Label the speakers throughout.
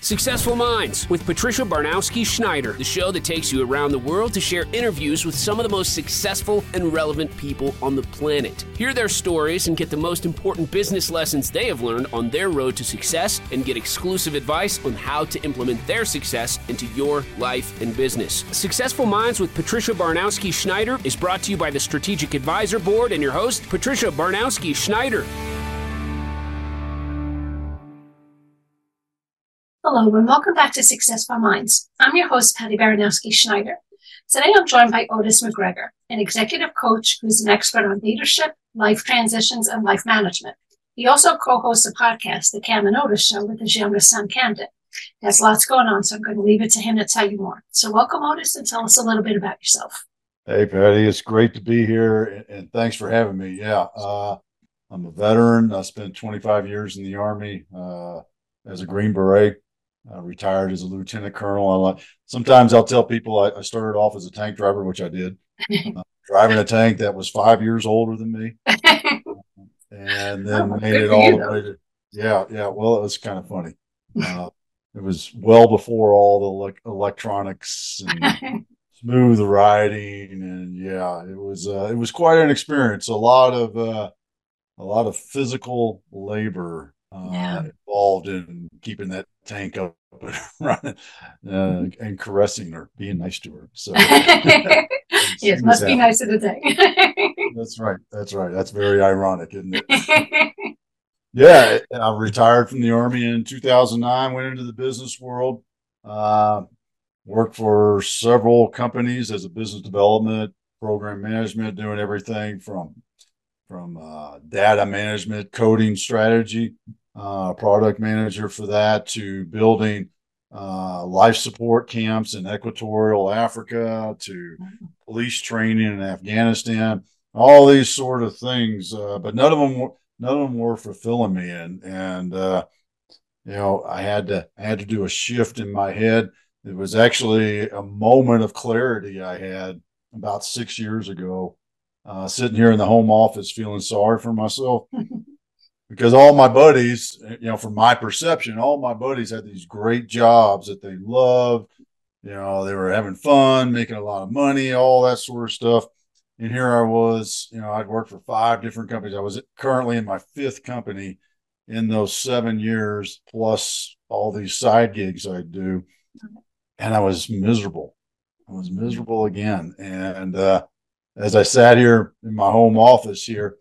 Speaker 1: Successful Minds with Patricia Baronowski Schneider, the show that takes you around the world to share interviews with some of the most successful and relevant people on the planet. Hear their stories and get the most important business lessons they have learned on their road to success and get exclusive advice on how to implement their success into your life and business. Successful Minds with Patricia Baronowski Schneider is brought to you by the Strategic Advisor Board and your host, Patricia Baronowski Schneider.
Speaker 2: Hello, and welcome back to Successful Minds. I'm your host, Patty Baronowski Schneider. Today I'm joined by Otis McGregor, an executive coach who's an expert on leadership, life transitions, and life management. He also co hosts a podcast, The Cam and Otis Show, with his youngest son, Camden. There's lots going on, so I'm going to leave it to him to tell you more. So, welcome, Otis, and tell us a little bit about yourself.
Speaker 3: Hey, Patty, it's great to be here, and thanks for having me. Yeah, uh, I'm a veteran. I spent 25 years in the Army uh, as a Green Beret uh, retired as a lieutenant colonel. I like sometimes I'll tell people I, I, started off as a tank driver, which I did, uh, driving a tank that was five years older than me, and then oh, made it all the way to yeah, yeah. Well, it was kind of funny. Uh, it was well before all the le- electronics and smooth riding, and yeah, it was uh, it was quite an experience. A lot of uh, a lot of physical labor uh, yeah. involved in keeping that tank up and running uh, and caressing her, being nice to her. So
Speaker 2: yes, must be nice to the tank.
Speaker 3: that's right. That's right. That's very ironic, isn't it? yeah, I retired from the army in 2009. Went into the business world. Uh, worked for several companies as a business development program management, doing everything from from uh, data management, coding strategy, uh, product manager for that, to building uh, life support camps in equatorial Africa, to police training in Afghanistan, all these sort of things. Uh, but none of them were, none of them were fulfilling me, and and uh, you know I had to I had to do a shift in my head. It was actually a moment of clarity I had about six years ago, uh, sitting here in the home office feeling sorry for myself. because all my buddies, you know, from my perception, all my buddies had these great jobs that they loved. You know, they were having fun, making a lot of money, all that sort of stuff. And here I was, you know, I'd worked for five different companies. I was currently in my fifth company in those seven years, plus all these side gigs I do. And I was miserable. I was miserable again. And uh, as I sat here in my home office here,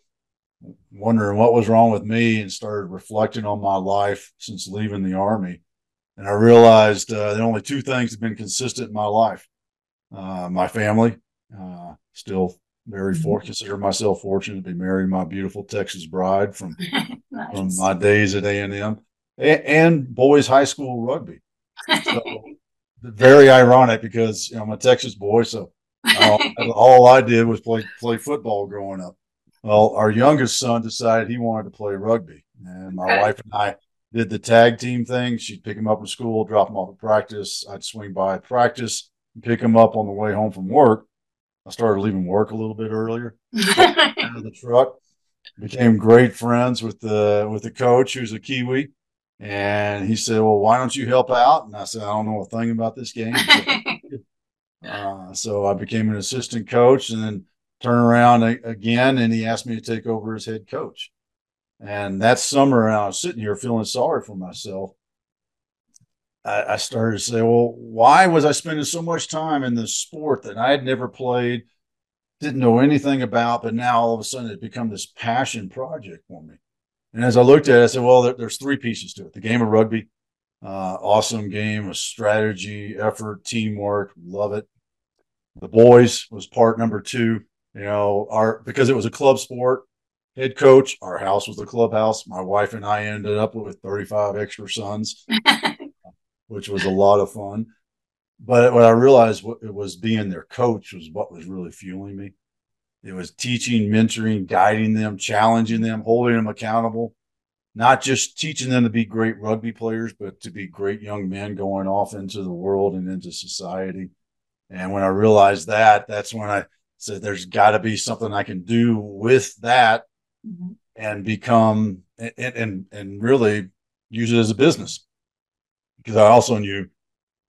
Speaker 3: wondering what was wrong with me and started reflecting on my life since leaving the army. And I realized uh, there only two things have been consistent in my life uh, my family, uh, still very mm-hmm. for consider myself fortunate to be married to my beautiful Texas bride from nice. from my days at A and and boys high school rugby. So, very ironic because you know, I'm a Texas boy, so all, all I did was play play football growing up. Well, our youngest son decided he wanted to play rugby, and my okay. wife and I did the tag team thing. She'd pick him up from school, drop him off at practice. I'd swing by at practice and pick him up on the way home from work. I started leaving work a little bit earlier out of the truck. Became great friends with the with the coach, who's a Kiwi, and he said, "Well, why don't you help out?" And I said, "I don't know a thing about this game." uh, so I became an assistant coach, and then turn around again and he asked me to take over as head coach. And that summer, I was sitting here feeling sorry for myself. I, I started to say, well, why was I spending so much time in this sport that I had never played, didn't know anything about, but now all of a sudden it's become this passion project for me. And as I looked at it, I said, well, there, there's three pieces to it the game of rugby, uh, awesome game of strategy, effort, teamwork, love it. The boys was part number two you know, our because it was a club sport, head coach, our house was the clubhouse. My wife and I ended up with 35 extra sons, which was a lot of fun. But what I realized what it was being their coach was what was really fueling me. It was teaching, mentoring, guiding them, challenging them, holding them accountable, not just teaching them to be great rugby players, but to be great young men going off into the world and into society. And when I realized that, that's when I so there's got to be something I can do with that mm-hmm. and become and, and and really use it as a business. because I also knew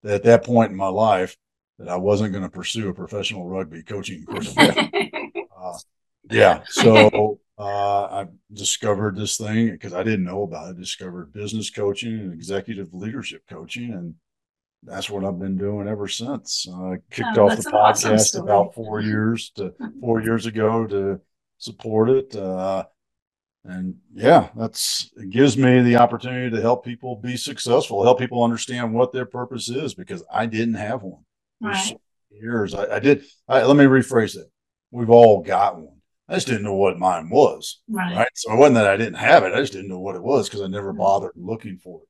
Speaker 3: that at that point in my life that I wasn't going to pursue a professional rugby coaching course. uh, yeah. So uh, I discovered this thing because I didn't know about it. Discovered business coaching and executive leadership coaching, and that's what I've been doing ever since. I kicked oh, off the podcast awesome about four years to four years ago to support it. Uh, and yeah, that's it gives me the opportunity to help people be successful, help people understand what their purpose is because I didn't have one. Right. Years I, I did. I, let me rephrase it. We've all got one. I just didn't know what mine was. Right. right? So it wasn't that I didn't have it. I just didn't know what it was because I never bothered looking for it.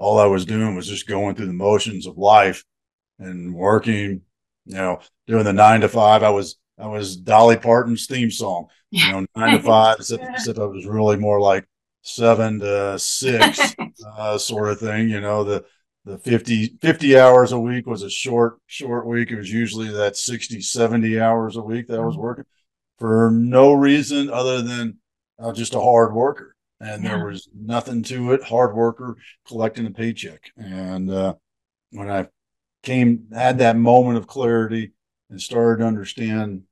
Speaker 3: All I was doing was just going through the motions of life and working, you know, doing the nine to five. I was I was Dolly Parton's theme song, you know, nine to five, except, except I was really more like seven to six uh, sort of thing, you know, the the 50, 50 hours a week was a short, short week. It was usually that 60, 70 hours a week that I was mm-hmm. working for no reason other than uh, just a hard worker. And yeah. there was nothing to it. Hard worker collecting a paycheck. And uh, when I came, had that moment of clarity and started to understand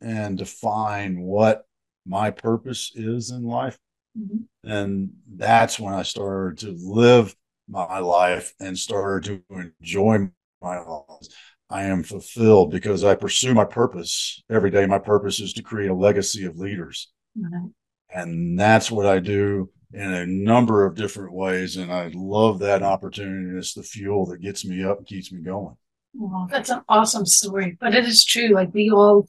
Speaker 3: and define what my purpose is in life, mm-hmm. and that's when I started to live my life and started to enjoy my life. I am fulfilled because I pursue my purpose every day. My purpose is to create a legacy of leaders. Mm-hmm. And that's what I do in a number of different ways. And I love that opportunity. It's the fuel that gets me up and keeps me going.
Speaker 2: Well, that's an awesome story. But it is true. Like we all,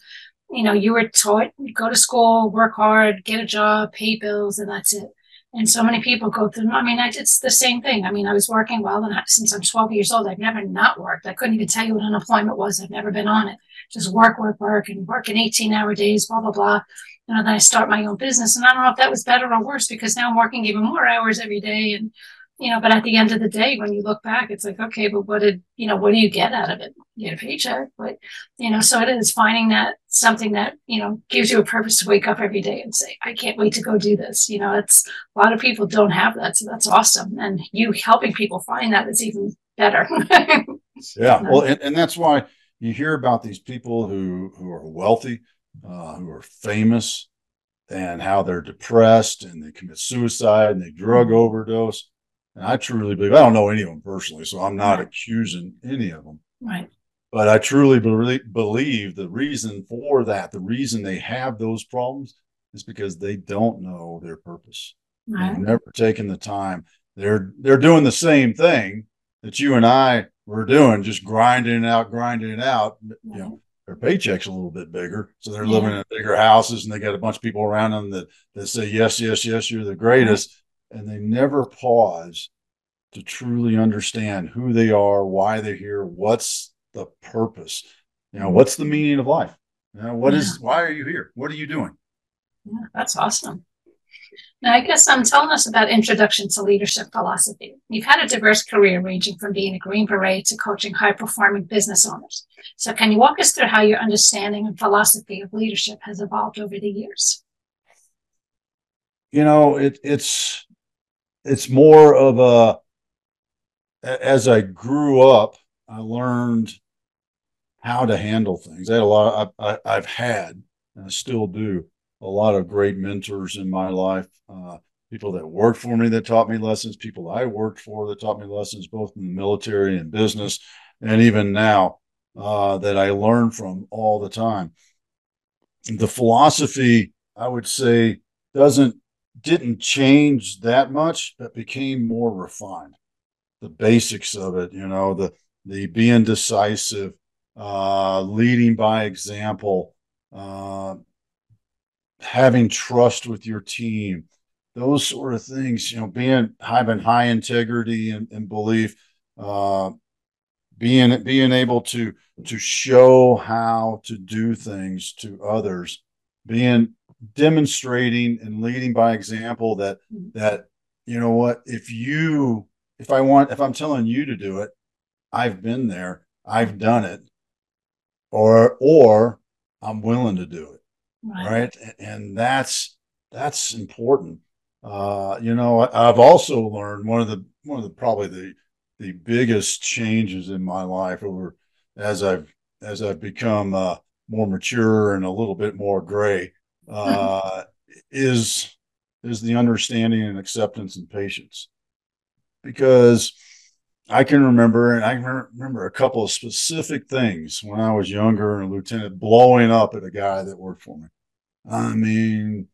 Speaker 2: you know, you were taught go to school, work hard, get a job, pay bills, and that's it. And so many people go through. I mean, I did the same thing. I mean, I was working well, and since I'm 12 years old, I've never not worked. I couldn't even tell you what unemployment was. I've never been on it. Just work, work, work, and work in 18 hour days, blah blah blah. You know, then I start my own business, and I don't know if that was better or worse because now I'm working even more hours every day, and you know, but at the end of the day, when you look back, it's like, okay, but what did, you know, what do you get out of it? You get a paycheck, but, you know, so it is finding that something that, you know, gives you a purpose to wake up every day and say, I can't wait to go do this. You know, it's a lot of people don't have that. So that's awesome. And you helping people find that is even better.
Speaker 3: yeah. Well, and, and that's why you hear about these people who, who are wealthy, uh, who are famous and how they're depressed and they commit suicide and they drug mm-hmm. overdose and I truly believe, I don't know any of them personally, so I'm not accusing any of them.
Speaker 2: Right.
Speaker 3: But I truly be- believe the reason for that, the reason they have those problems is because they don't know their purpose. Right. They've never taken the time. They're they're doing the same thing that you and I were doing, just grinding it out, grinding it out. You know, their paycheck's a little bit bigger. So they're living in bigger houses and they got a bunch of people around them that, that say, Yes, yes, yes, you're the greatest and they never pause to truly understand who they are, why they're here, what's the purpose, you know, what's the meaning of life? You know, what yeah. is? why are you here? What are you doing?
Speaker 2: Yeah, that's awesome. Now, I guess I'm telling us about Introduction to Leadership Philosophy. You've had a diverse career ranging from being a Green Beret to coaching high performing business owners. So, can you walk us through how your understanding and philosophy of leadership has evolved over the years?
Speaker 3: You know, it, it's it's more of a as I grew up, I learned how to handle things. I had a lot. Of, I, have had, and I still do, a lot of great mentors in my life. Uh, people that worked for me that taught me lessons. People I worked for that taught me lessons, both in the military and business, and even now uh, that I learn from all the time. The philosophy, I would say, doesn't didn't change that much, but became more refined. The basics of it, you know, the the being decisive, uh, leading by example, uh, having trust with your team, those sort of things. You know, being having high integrity and, and belief, uh, being being able to to show how to do things to others, being demonstrating and leading by example that mm-hmm. that you know what if you if i want if i'm telling you to do it i've been there i've done it or or i'm willing to do it right, right? and that's that's important. Uh you know i've also learned one of the one of the probably the the biggest changes in my life over as I've as I've become uh, more mature and a little bit more gray uh, is is the understanding and acceptance and patience. Because I can remember, and I remember a couple of specific things when I was younger and a lieutenant blowing up at a guy that worked for me. I mean,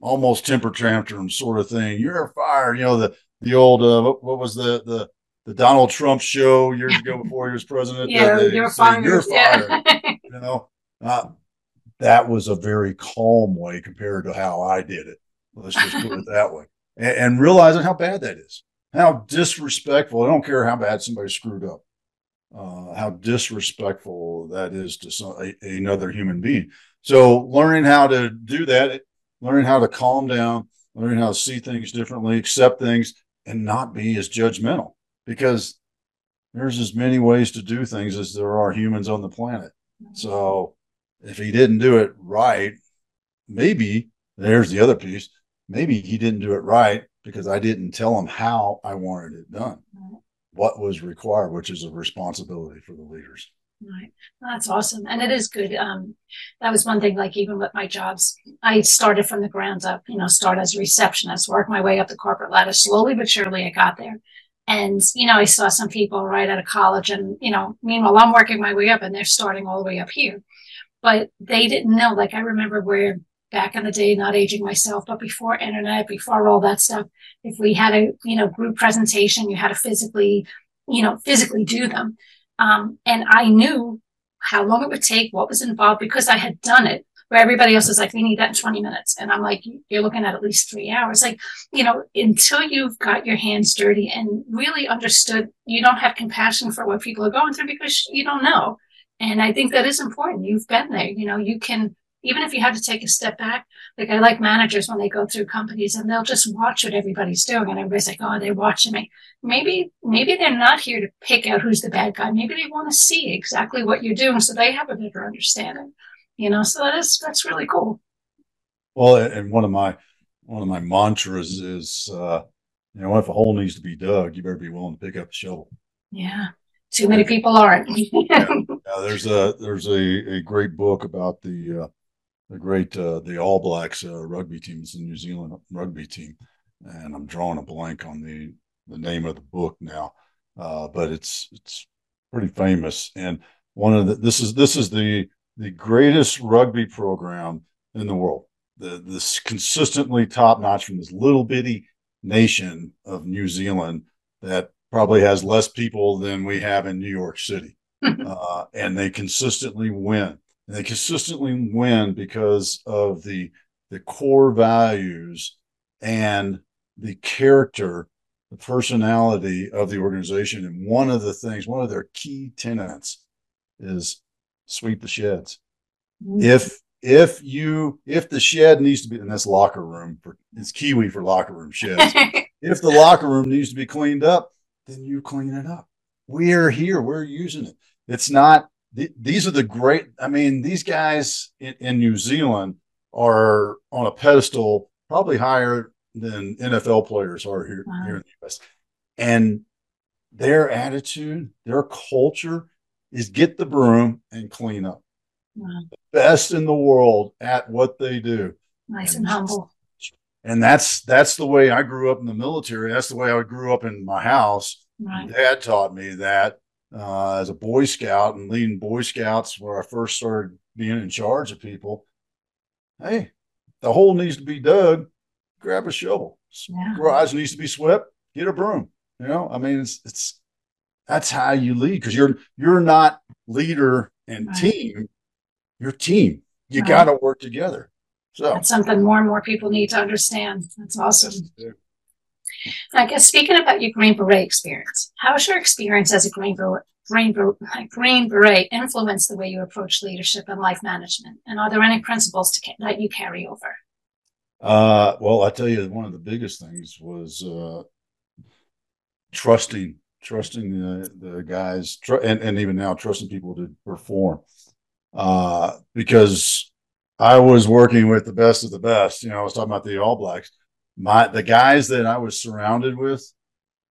Speaker 3: almost temper tantrum sort of thing. You're fired. You know the the old uh, what, what, was the the the Donald Trump show years ago before he was president?
Speaker 2: yeah, you're fired.
Speaker 3: You're fired. Yeah. you know, uh, that was a very calm way compared to how I did it. Let's just put it that way, and, and realizing how bad that is how disrespectful. I don't care how bad somebody screwed up. Uh, how disrespectful that is to some, a, another human being. So learning how to do that, learning how to calm down, learning how to see things differently, accept things, and not be as judgmental because there's as many ways to do things as there are humans on the planet. So if he didn't do it right, maybe there's the other piece. Maybe he didn't do it right because I didn't tell them how I wanted it done, right. what was required, which is a responsibility for the leaders.
Speaker 2: Right. That's awesome. And it is good. Um, that was one thing, like even with my jobs, I started from the ground up, you know, start as a receptionist, work my way up the corporate ladder. Slowly but surely I got there. And, you know, I saw some people right out of college and, you know, meanwhile I'm working my way up and they're starting all the way up here. But they didn't know, like I remember where back in the day, not aging myself, but before internet, before all that stuff, if we had a, you know, group presentation, you had to physically, you know, physically do them. Um, and I knew how long it would take, what was involved because I had done it where everybody else is like, we need that in 20 minutes. And I'm like, you're looking at at least three hours. Like, you know, until you've got your hands dirty and really understood, you don't have compassion for what people are going through because you don't know. And I think that is important. You've been there, you know, you can even if you have to take a step back, like I like managers when they go through companies and they'll just watch what everybody's doing and everybody's like, oh, they're watching me. Maybe, maybe they're not here to pick out who's the bad guy. Maybe they want to see exactly what you're doing so they have a better understanding, you know, so that is, that's really cool.
Speaker 3: Well, and one of my, one of my mantras is, uh, you know, if a hole needs to be dug, you better be willing to pick up a shovel.
Speaker 2: Yeah. Too many people aren't.
Speaker 3: yeah. yeah. there's a there's a, a great book about the uh, the great uh, the All Blacks uh, rugby team. It's the New Zealand rugby team, and I'm drawing a blank on the the name of the book now, uh, but it's it's pretty famous. And one of the this is this is the the greatest rugby program in the world. The this consistently top notch from this little bitty nation of New Zealand that probably has less people than we have in New York City, uh, and they consistently win. And they consistently win because of the the core values and the character, the personality of the organization. And one of the things, one of their key tenets is sweep the sheds. Mm-hmm. If if you if the shed needs to be in this locker room for it's Kiwi for locker room sheds. if the locker room needs to be cleaned up, then you clean it up. We're here, we're using it. It's not these are the great. I mean, these guys in, in New Zealand are on a pedestal, probably higher than NFL players are here, wow. here in the US. And their attitude, their culture is get the broom and clean up. Wow. Best in the world at what they do.
Speaker 2: Nice and, and humble.
Speaker 3: And that's that's the way I grew up in the military. That's the way I grew up in my house. Right. Dad taught me that uh, as a Boy Scout and leading Boy Scouts where I first started being in charge of people. Hey, the hole needs to be dug. Grab a shovel. Yeah. Garage needs to be swept. Get a broom. You know, I mean, it's it's that's how you lead because you're you're not leader and right. team. You're team. You right. got to work together. So
Speaker 2: that's something more and more people need to understand. That's awesome. Yes, I guess speaking about your Green Beret experience, how has your experience as a Green Beret, Green, Beret, Green Beret influenced the way you approach leadership and life management? And are there any principles to, that you carry over?
Speaker 3: Uh, well, I tell you, one of the biggest things was uh, trusting, trusting the, the guys, tr- and, and even now trusting people to perform. Uh, because I was working with the best of the best. You know, I was talking about the All Blacks my the guys that I was surrounded with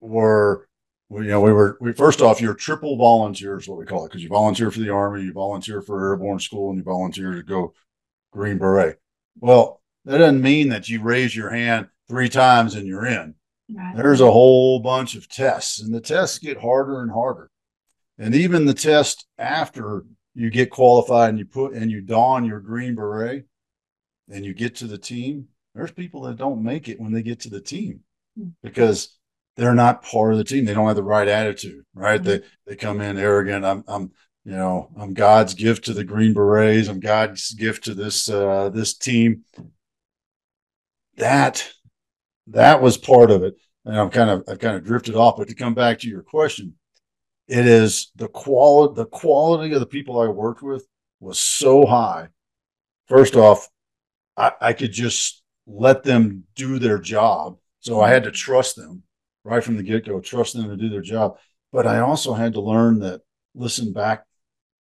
Speaker 3: were you know, we were, we, first off, you're triple volunteers what we call it. Cause you volunteer for the army, you volunteer for airborne school and you volunteer to go Green Beret. Well, that doesn't mean that you raise your hand three times and you're in. Right. There's a whole bunch of tests and the tests get harder and harder. And even the test after you get qualified and you put and you don your green beret and you get to the team, there's people that don't make it when they get to the team hmm. because they're not part of the team. They don't have the right attitude, right? Mm-hmm. They they come in arrogant. I'm I'm you know I'm God's gift to the Green Berets. I'm God's gift to this uh, this team. That that was part of it, and I'm kind of I've kind of drifted off. But to come back to your question, it is the quality the quality of the people I worked with was so high. First off, I, I could just let them do their job. So I had to trust them right from the get go, trust them to do their job. But I also had to learn that listen back,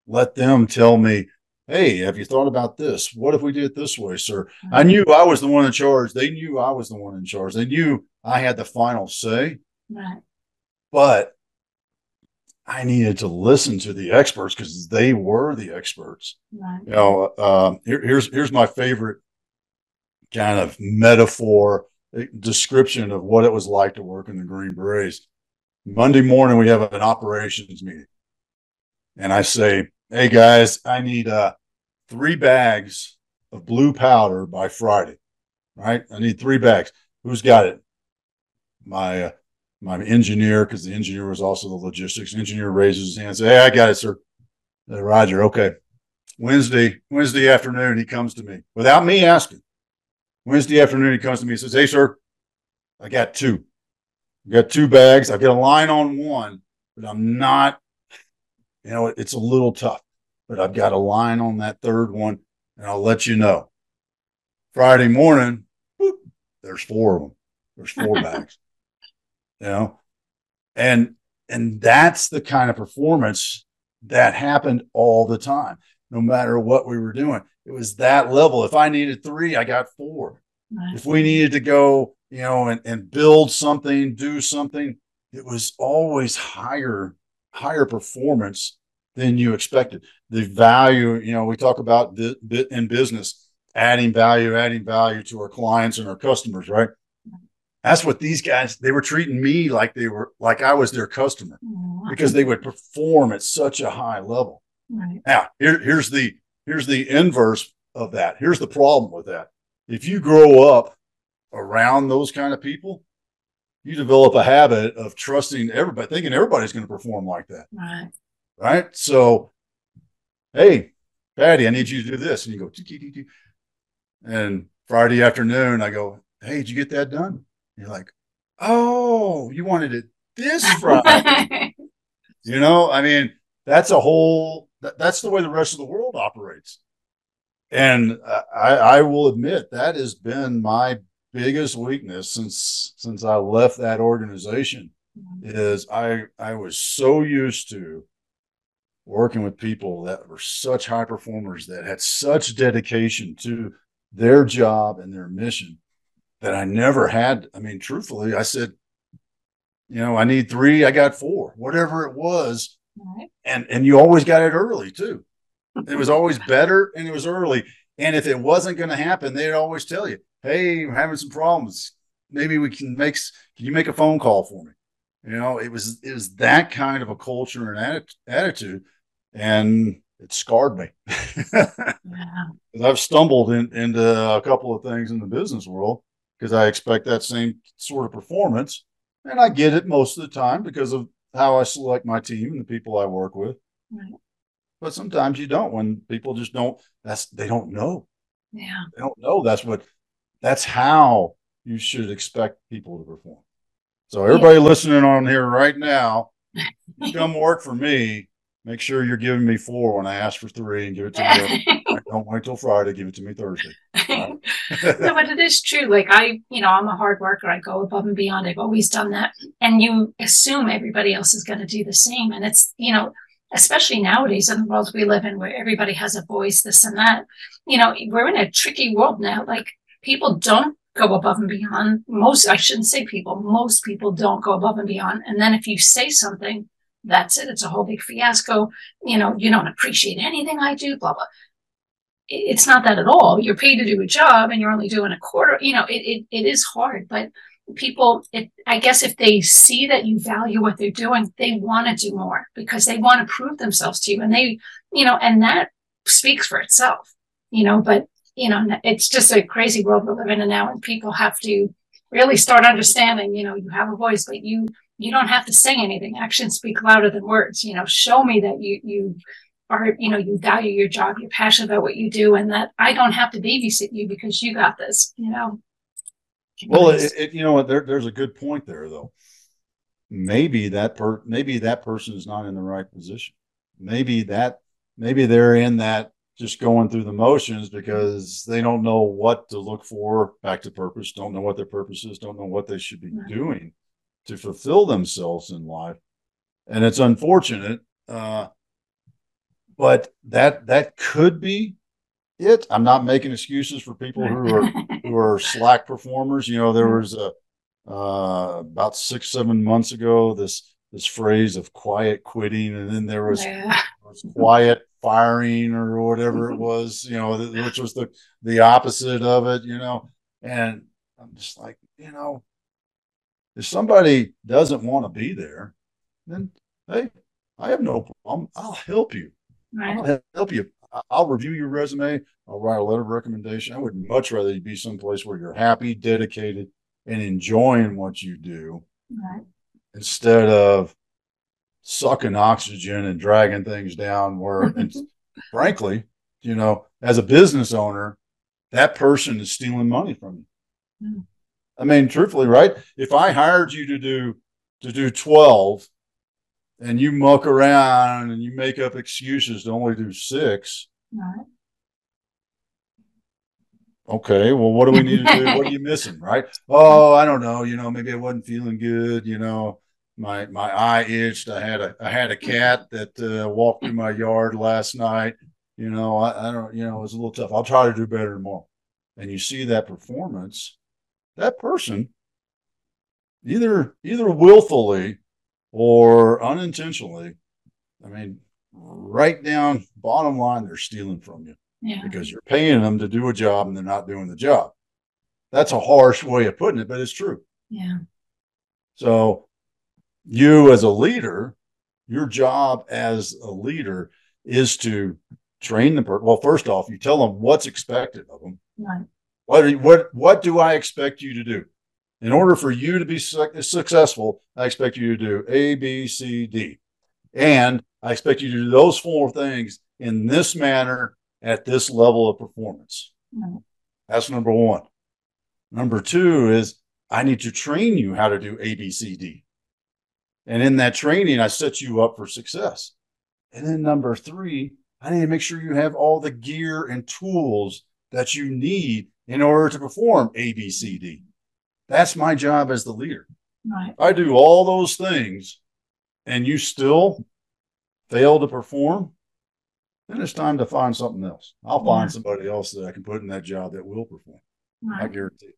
Speaker 3: let them tell me, Hey, have you thought about this? What if we did it this way, sir? I knew I was the one in charge. They knew I was the one in charge. They knew I had the final say. Right. But I needed to listen to the experts because they were the experts. Right. You know, uh, here, here's here's my favorite kind of metaphor eh, description of what it was like to work in the Green Berets. Monday morning, we have an operations meeting, and I say, "Hey guys, I need uh, three bags of blue powder by Friday. Right? I need three bags. Who's got it? My uh, my engineer, because the engineer was also the logistics engineer, raises his hand and says, Hey, I got it, sir. Roger, okay. Wednesday, Wednesday afternoon, he comes to me without me asking. Wednesday afternoon, he comes to me and says, Hey, sir, I got two. I got two bags. I've got a line on one, but I'm not, you know, it's a little tough, but I've got a line on that third one, and I'll let you know. Friday morning, whoop, there's four of them. There's four bags you know and and that's the kind of performance that happened all the time no matter what we were doing it was that level if i needed three i got four right. if we needed to go you know and, and build something do something it was always higher higher performance than you expected the value you know we talk about in business adding value adding value to our clients and our customers right that's what these guys they were treating me like they were like I was their customer because they would perform at such a high level. Right. Now, here, here's the here's the inverse of that. Here's the problem with that. If you grow up around those kind of people, you develop a habit of trusting everybody, thinking everybody's going to perform like that. Right. Right. So, hey, Patty, I need you to do this. And you go, and Friday afternoon, I go, hey, did you get that done? You're like, oh, you wanted it this Friday. you know, I mean, that's a whole, that, that's the way the rest of the world operates. And I, I will admit that has been my biggest weakness since since I left that organization mm-hmm. is I I was so used to working with people that were such high performers that had such dedication to their job and their mission that I never had. I mean, truthfully, I said, you know, I need three, I got four, whatever it was. Right. And and you always got it early too. It was always better and it was early. And if it wasn't going to happen, they'd always tell you, "Hey, I'm having some problems. Maybe we can make. Can you make a phone call for me?" You know, it was it was that kind of a culture and attitude, and it scarred me. yeah. I've stumbled in, into a couple of things in the business world because I expect that same sort of performance. And I get it most of the time because of how I select my team and the people I work with. Right. But sometimes you don't when people just don't, that's, they don't know.
Speaker 2: Yeah.
Speaker 3: They don't know. That's what, that's how you should expect people to perform. So everybody yeah. listening on here right now, come work for me make sure you're giving me four when I ask for three and give it to me. don't wait till Friday, give it to me Thursday.
Speaker 2: no, but it is true. Like I, you know, I'm a hard worker. I go above and beyond. I've always done that. And you assume everybody else is going to do the same. And it's, you know, especially nowadays in the world we live in where everybody has a voice, this and that, you know, we're in a tricky world now. Like people don't go above and beyond. Most, I shouldn't say people, most people don't go above and beyond. And then if you say something, that's it. It's a whole big fiasco. You know, you don't appreciate anything I do, blah, blah. It's not that at all. You're paid to do a job and you're only doing a quarter. You know, it, it, it is hard, but people, it, I guess if they see that you value what they're doing, they want to do more because they want to prove themselves to you. And they, you know, and that speaks for itself, you know, but you know, it's just a crazy world we're living in now, and people have to really start understanding. You know, you have a voice, but you you don't have to say anything. Actions speak louder than words. You know, show me that you you are you know you value your job, you're passionate about what you do, and that I don't have to babysit you because you got this. You know.
Speaker 3: Well, it, it, you know what? There, there's a good point there, though. Maybe that per maybe that person is not in the right position. Maybe that maybe they're in that just going through the motions because they don't know what to look for back to purpose, don't know what their purpose is, don't know what they should be doing to fulfill themselves in life. And it's unfortunate. Uh, but that that could be it. I'm not making excuses for people who are who are slack performers. You know, there was a uh, about six, seven months ago, this this phrase of quiet quitting, and then there was, yeah. was quiet firing or whatever it was, you know, which was the the opposite of it, you know. And I'm just like, you know, if somebody doesn't want to be there, then hey, I have no problem. I'll help you. Right. I'll help you. I'll review your resume. I'll write a letter of recommendation. I would much rather you be someplace where you're happy, dedicated, and enjoying what you do right. instead of sucking oxygen and dragging things down where and frankly you know as a business owner that person is stealing money from you mm. I mean truthfully right if i hired you to do to do 12 and you muck around and you make up excuses to only do six right. okay well what do we need to do what are you missing right oh i don't know you know maybe i wasn't feeling good you know my my eye itched. I had a I had a cat that uh, walked through my yard last night. You know, I, I don't. You know, it was a little tough. I'll try to do better tomorrow. And you see that performance, that person, either either willfully or unintentionally. I mean, right down bottom line, they're stealing from you yeah. because you're paying them to do a job and they're not doing the job. That's a harsh way of putting it, but it's true.
Speaker 2: Yeah.
Speaker 3: So you as a leader, your job as a leader is to train the person. Well, first off, you tell them what's expected of them. Right. What, what, what do I expect you to do? In order for you to be su- successful, I expect you to do A, B, C, D. And I expect you to do those four things in this manner at this level of performance. Right. That's number one. Number two is I need to train you how to do A, B, C, D. And in that training, I set you up for success. And then number three, I need to make sure you have all the gear and tools that you need in order to perform A, B, C, D. That's my job as the leader. Right. I do all those things and you still fail to perform, then it's time to find something else. I'll yeah. find somebody else that I can put in that job that will perform. Right. I guarantee.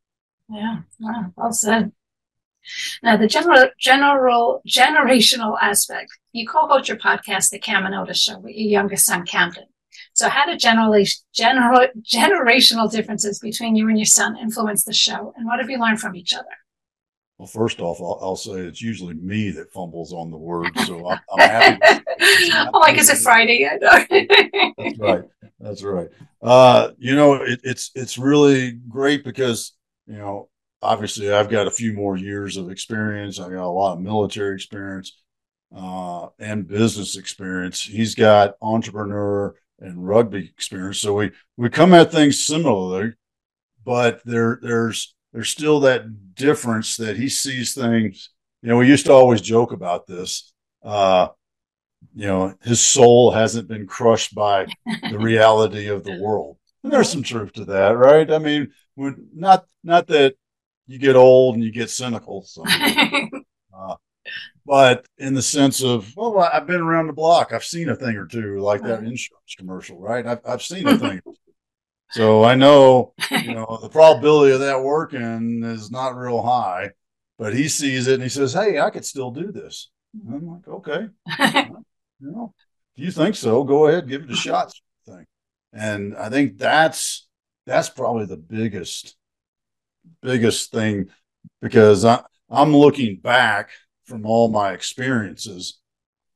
Speaker 2: Yeah, wow. well said. Now, the general, general, generational aspect. You co-host your podcast, The Cam and Show, with your youngest son, Camden. So, how do generally, general, generational differences between you and your son influence the show, and what have you learned from each other?
Speaker 3: Well, first off, I'll, I'll say it's usually me that fumbles on the words, so I'm, I'm happy.
Speaker 2: oh, like is it Friday? I
Speaker 3: know. That's right. That's right. Uh, you know, it, it's it's really great because you know obviously I've got a few more years of experience. I got a lot of military experience uh, and business experience. He's got entrepreneur and rugby experience. So we we come at things similarly, but there there's there's still that difference that he sees things. You know, we used to always joke about this. Uh, you know, his soul hasn't been crushed by the reality of the world. And there's some truth to that, right? I mean, not not that you get old and you get cynical. So, but in the sense of, well, I've been around the block. I've seen a thing or two, like that uh-huh. insurance commercial, right? I've, I've seen a thing. So I know, you know, the probability of that working is not real high, but he sees it and he says, Hey, I could still do this. And I'm like, okay, you know, if you think so, go ahead, give it a shot. Thing. And I think that's, that's probably the biggest, biggest thing because I, I'm looking back from all my experiences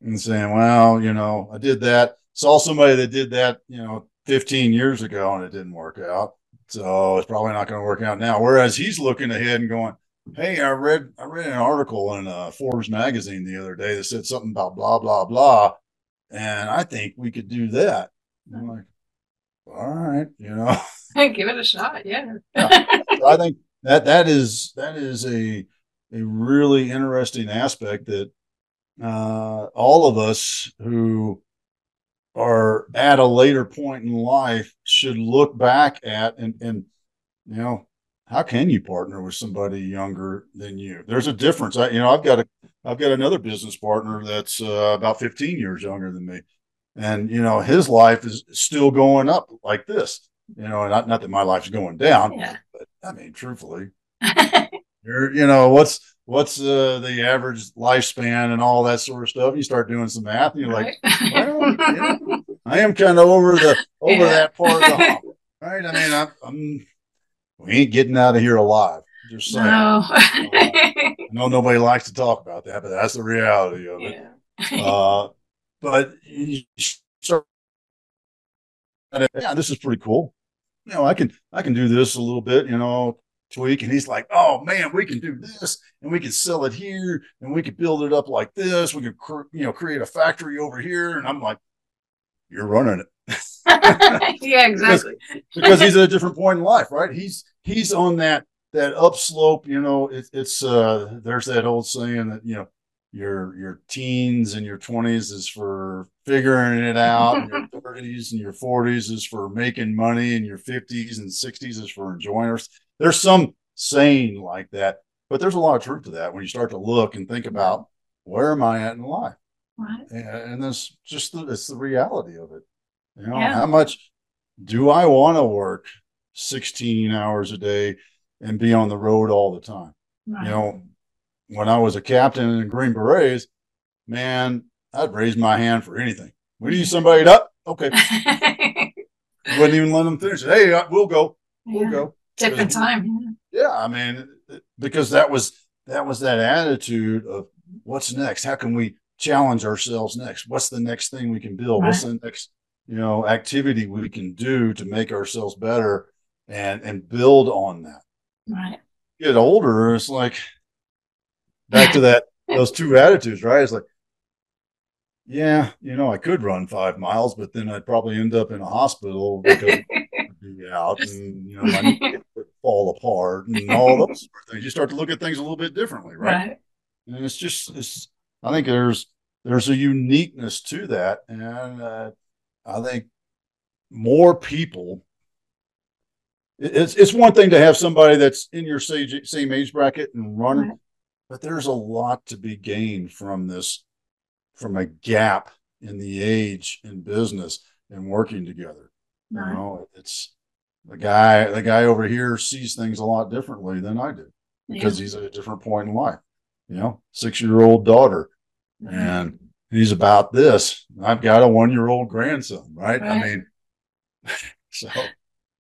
Speaker 3: and saying, well, you know, I did that. Saw somebody that did that, you know, 15 years ago and it didn't work out. So it's probably not going to work out now. Whereas he's looking ahead and going, Hey, I read I read an article in uh, Forbes magazine the other day that said something about blah blah blah, and I think we could do that. I'm like, all right, you know,
Speaker 2: give it a shot. Yeah.
Speaker 3: yeah. I think that that is that is a a really interesting aspect that uh, all of us who are at a later point in life should look back at and and you know how can you partner with somebody younger than you? There's a difference. I you know i've got a i've got another business partner that's uh, about 15 years younger than me. And you know his life is still going up like this. You know not, not that my life's going down yeah. but i mean truthfully you're you know what's what's uh, the average lifespan and all that sort of stuff. You start doing some math, and you're right. like, well, I am kind of over the over yeah. that part of the hump, right? I mean, I'm, I'm, we ain't getting out of here alive. Just saying. No. I know nobody likes to talk about that, but that's the reality of it. Yeah. uh, but you start, yeah, this is pretty cool. You know, I can I can do this a little bit. You know, tweak and he's like oh man we can do this and we can sell it here and we can build it up like this. We could cr- you know create a factory over here. And i'm like you're running it.
Speaker 2: Yeah exactly.
Speaker 3: Because, because, he's at a different point in life right? He's he's on that that upslope you know it, it's uh there's that old saying that you know your your teens and your 20s is for figuring it out and your 30s and your 40s is for making money and your 50s and 60s is for enjoying it there's some saying like that, but there's a lot of truth to that when you start to look and think about where am I at in life? Right. And, and that's just the, it's the reality of it. You know, yeah. how much do I want to work 16 hours a day and be on the road all the time? Right. You know, when I was a captain in Green Berets, man, I'd raise my hand for anything. We need somebody up. Okay. Wouldn't even let them finish. Hey, uh, we'll go. We'll yeah. go
Speaker 2: different time.
Speaker 3: Yeah, I mean, because that was that was that attitude of what's next? How can we challenge ourselves next? What's the next thing we can build? Right. What's the next you know activity we can do to make ourselves better and and build on that?
Speaker 2: Right.
Speaker 3: Get older, it's like back to that those two attitudes, right? It's like yeah, you know, I could run five miles, but then I'd probably end up in a hospital because be out and you know my fall apart and all those sort of things. You start to look at things a little bit differently, right? right. And it's just it's I think there's there's a uniqueness to that, and uh, I think more people. It's it's one thing to have somebody that's in your same age bracket and running, right. but there's a lot to be gained from this, from a gap in the age in business and working together. Right. You know, it's the guy the guy over here sees things a lot differently than I do because yeah. he's at a different point in life. You know, six year old daughter, mm-hmm. and he's about this. I've got a one year old grandson, right? right? I mean, so.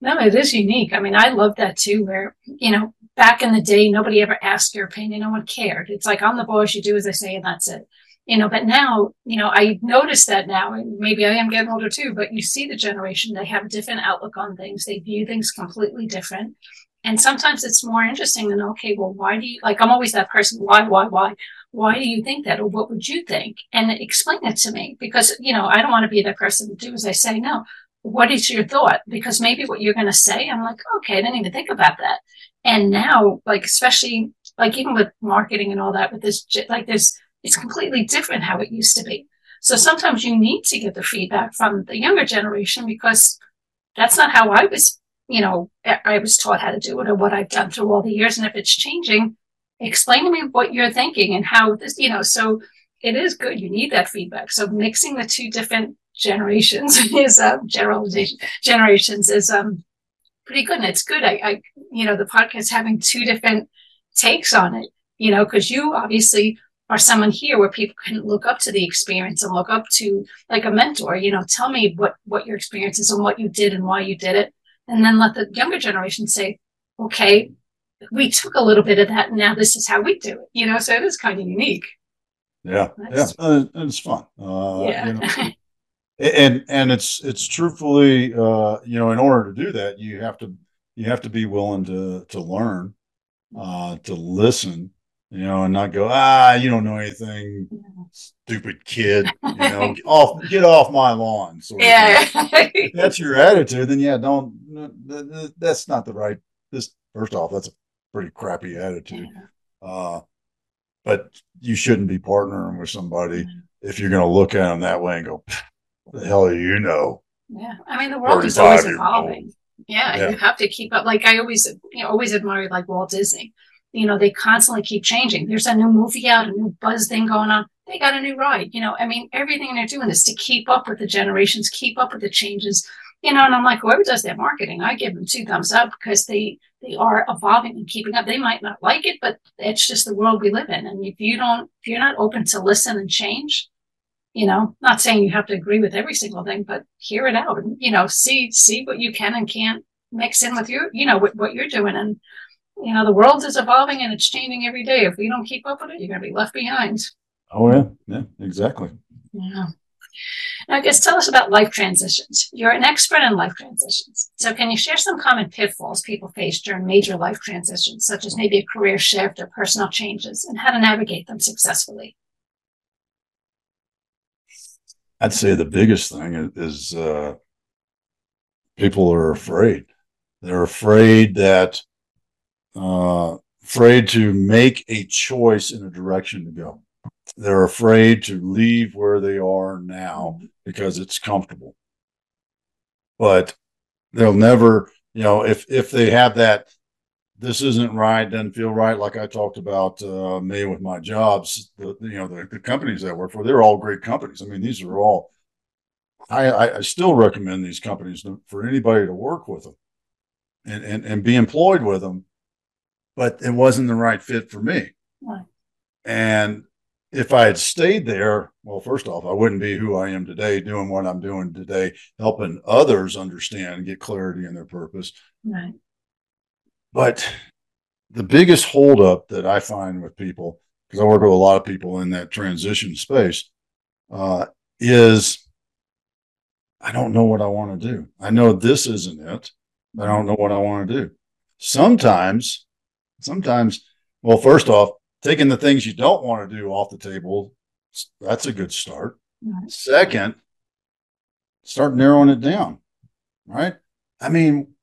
Speaker 2: No, it is unique. I mean, I love that too, where, you know, back in the day, nobody ever asked your opinion. No one cared. It's like, I'm the boss, you do as I say, and that's it you know, but now, you know, I notice that now, and maybe I am getting older too, but you see the generation, they have a different outlook on things. They view things completely different. And sometimes it's more interesting than, okay, well, why do you, like, I'm always that person, why, why, why? Why do you think that? Or what would you think? And explain it to me because, you know, I don't want to be that person to do as I say. No. What is your thought? Because maybe what you're going to say, I'm like, okay, I didn't even think about that. And now, like, especially like even with marketing and all that, with this, like, there's, it's completely different how it used to be. So sometimes you need to get the feedback from the younger generation because that's not how I was, you know, I was taught how to do it or what I've done through all the years. And if it's changing, explain to me what you're thinking and how this, you know, so it is good. You need that feedback. So mixing the two different generations is um, generalization generations is um pretty good. And it's good. I, I you know, the podcast having two different takes on it, you know, because you obviously are someone here where people can look up to the experience and look up to like a mentor, you know, tell me what, what your experience is and what you did and why you did it. And then let the younger generation say, okay, we took a little bit of that and now this is how we do it, you know, so it is kind of unique.
Speaker 3: Yeah. That's, yeah. Uh, it's fun. Uh, yeah. You know, and and it's it's truthfully uh, you know in order to do that you have to you have to be willing to to learn uh, to listen you know and not go ah you don't know anything stupid kid you know get off get off my lawn sort yeah if that's your attitude then yeah don't that's not the right this first off that's a pretty crappy attitude uh, but you shouldn't be partnering with somebody if you're going to look at them that way and go the hell do you know?
Speaker 2: Yeah. I mean, the world is always evolving. Yeah, yeah, you have to keep up. Like I always, you know, always admired like Walt Disney. You know, they constantly keep changing. There's a new movie out, a new buzz thing going on. They got a new ride. You know, I mean, everything they're doing is to keep up with the generations, keep up with the changes. You know, and I'm like, whoever does their marketing, I give them two thumbs up because they they are evolving and keeping up. They might not like it, but it's just the world we live in. And if you don't, if you're not open to listen and change, you know not saying you have to agree with every single thing but hear it out and you know see see what you can and can't mix in with your you know what, what you're doing and you know the world is evolving and it's changing every day if we don't keep up with it you're going to be left behind
Speaker 3: oh yeah yeah exactly
Speaker 2: yeah now, I guess tell us about life transitions. You're an expert in life transitions. So, can you share some common pitfalls people face during major life transitions, such as maybe a career shift or personal changes, and how to navigate them successfully?
Speaker 3: I'd say the biggest thing is uh, people are afraid. They're afraid that uh, afraid to make a choice in a direction to go. They're afraid to leave where they are now because it's comfortable. But they'll never, you know, if if they have that this isn't right, doesn't feel right. Like I talked about uh, me with my jobs, the, you know, the, the, companies I work for, they're all great companies. I mean, these are all, I, I still recommend these companies for anybody to work with them and, and, and be employed with them, but it wasn't the right fit for me. Right. And if I had stayed there, well, first off, I wouldn't be who I am today, doing what I'm doing today, helping others understand and get clarity in their purpose. Right. But the biggest holdup that I find with people, because I work with a lot of people in that transition space, uh, is I don't know what I want to do. I know this isn't it. I don't know what I want to do. Sometimes, sometimes, well, first off, taking the things you don't want to do off the table, that's a good start. Right. Second, start narrowing it down. Right. I mean,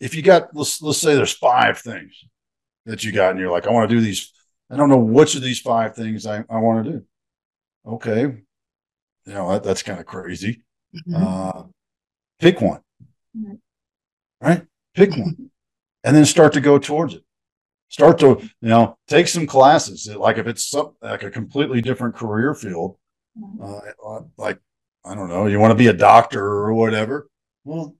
Speaker 3: if you got let's let's say there's five things that you got and you're like, I want to do these. I don't know which of these five things I, I want to do. Okay. You know, that, that's kind of crazy. Mm-hmm. Uh, pick one. Right? Pick one. And then start to go towards it. Start to, you know, take some classes. Like if it's some, like a completely different career field, mm-hmm. uh, like, I don't know, you want to be a doctor or whatever. Well,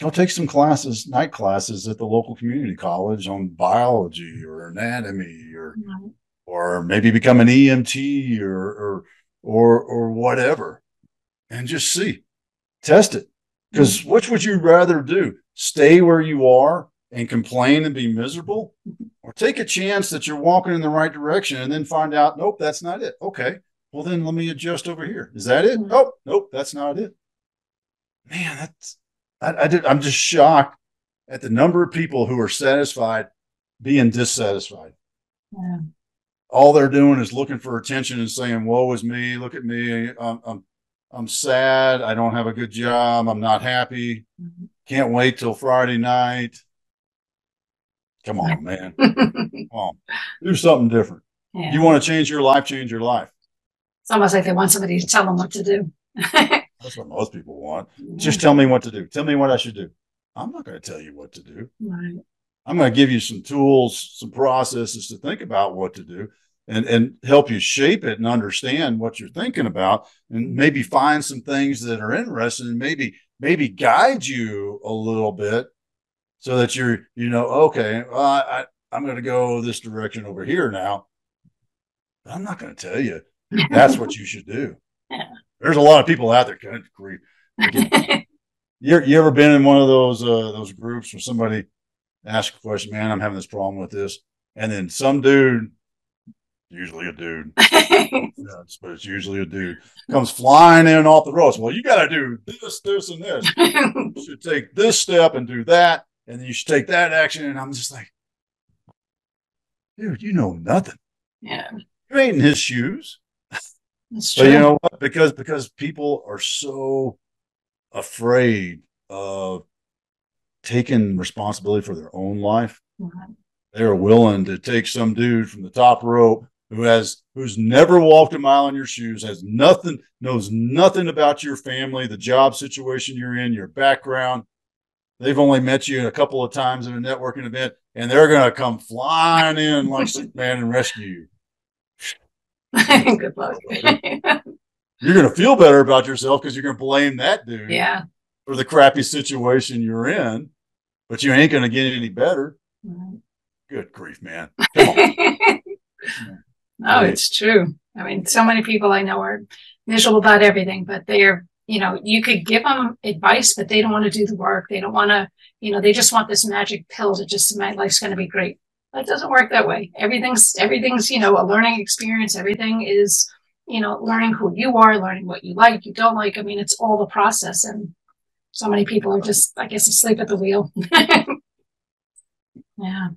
Speaker 3: go take some classes, night classes at the local community college on biology or anatomy or mm-hmm. or maybe become an EMT or or or or whatever. And just see. Test it. Because mm-hmm. which would you rather do? Stay where you are and complain and be miserable? Mm-hmm. Or take a chance that you're walking in the right direction and then find out, nope, that's not it. Okay. Well, then let me adjust over here. Is that it? Nope, nope, that's not it. Man, that's I, I did, I'm just shocked at the number of people who are satisfied being dissatisfied. Yeah. All they're doing is looking for attention and saying, "Woe is me! Look at me! I'm I'm, I'm sad. I don't have a good job. I'm not happy. Mm-hmm. Can't wait till Friday night." Come on, man. Come on, do something different. Yeah. You want to change your life? Change your life.
Speaker 2: It's almost like they want somebody to tell them what to do.
Speaker 3: That's what most people want. Just tell me what to do. Tell me what I should do. I'm not going to tell you what to do. Right. I'm going to give you some tools, some processes to think about what to do and, and help you shape it and understand what you're thinking about and maybe find some things that are interesting and maybe, maybe guide you a little bit so that you're, you know, okay, well, I, I'm going to go this direction over here now. But I'm not going to tell you that's what you should do.
Speaker 2: Yeah.
Speaker 3: There's a lot of people out there. Kind of agree. You, you ever been in one of those uh, those groups where somebody asks a question, man, I'm having this problem with this, and then some dude, usually a dude, but it's usually a dude, comes flying in off the ropes. Well, you got to do this, this, and this. You should take this step and do that, and then you should take that action. And I'm just like, dude, you know nothing.
Speaker 2: yeah,
Speaker 3: You ain't in his shoes.
Speaker 2: that's
Speaker 3: But you know what? Because because people are so afraid of taking responsibility for their own life,
Speaker 2: Mhm.
Speaker 3: they're willing to take some dude from the top rope who has who's never walked a mile in your shoes, has nothing, knows nothing about your family, the job situation you're in, your background. They've only met you a couple of times in a networking event, and they're gonna come flying in like Superman and rescue you.
Speaker 2: Good luck.
Speaker 3: You're gonna feel better about yourself because you're gonna blame that dude.
Speaker 2: yeah.
Speaker 3: for the crappy situation you're in, but you ain't going to get any better. Good grief, man. Come on.
Speaker 2: no, oh, it's true. I mean, so many people I know are miserable about everything, but they're, you know, you could give them advice, but they don't want to do the work. They don't want to, you know, they just want this magic pill to just, my life's going to be great. It doesn't work that way. Everything's, everything's, you know, a learning experience. Everything is, you know, learning who you are, learning what you like, you don't like. I mean, it's all the process. And so many people are just, I guess, asleep at the wheel. yeah.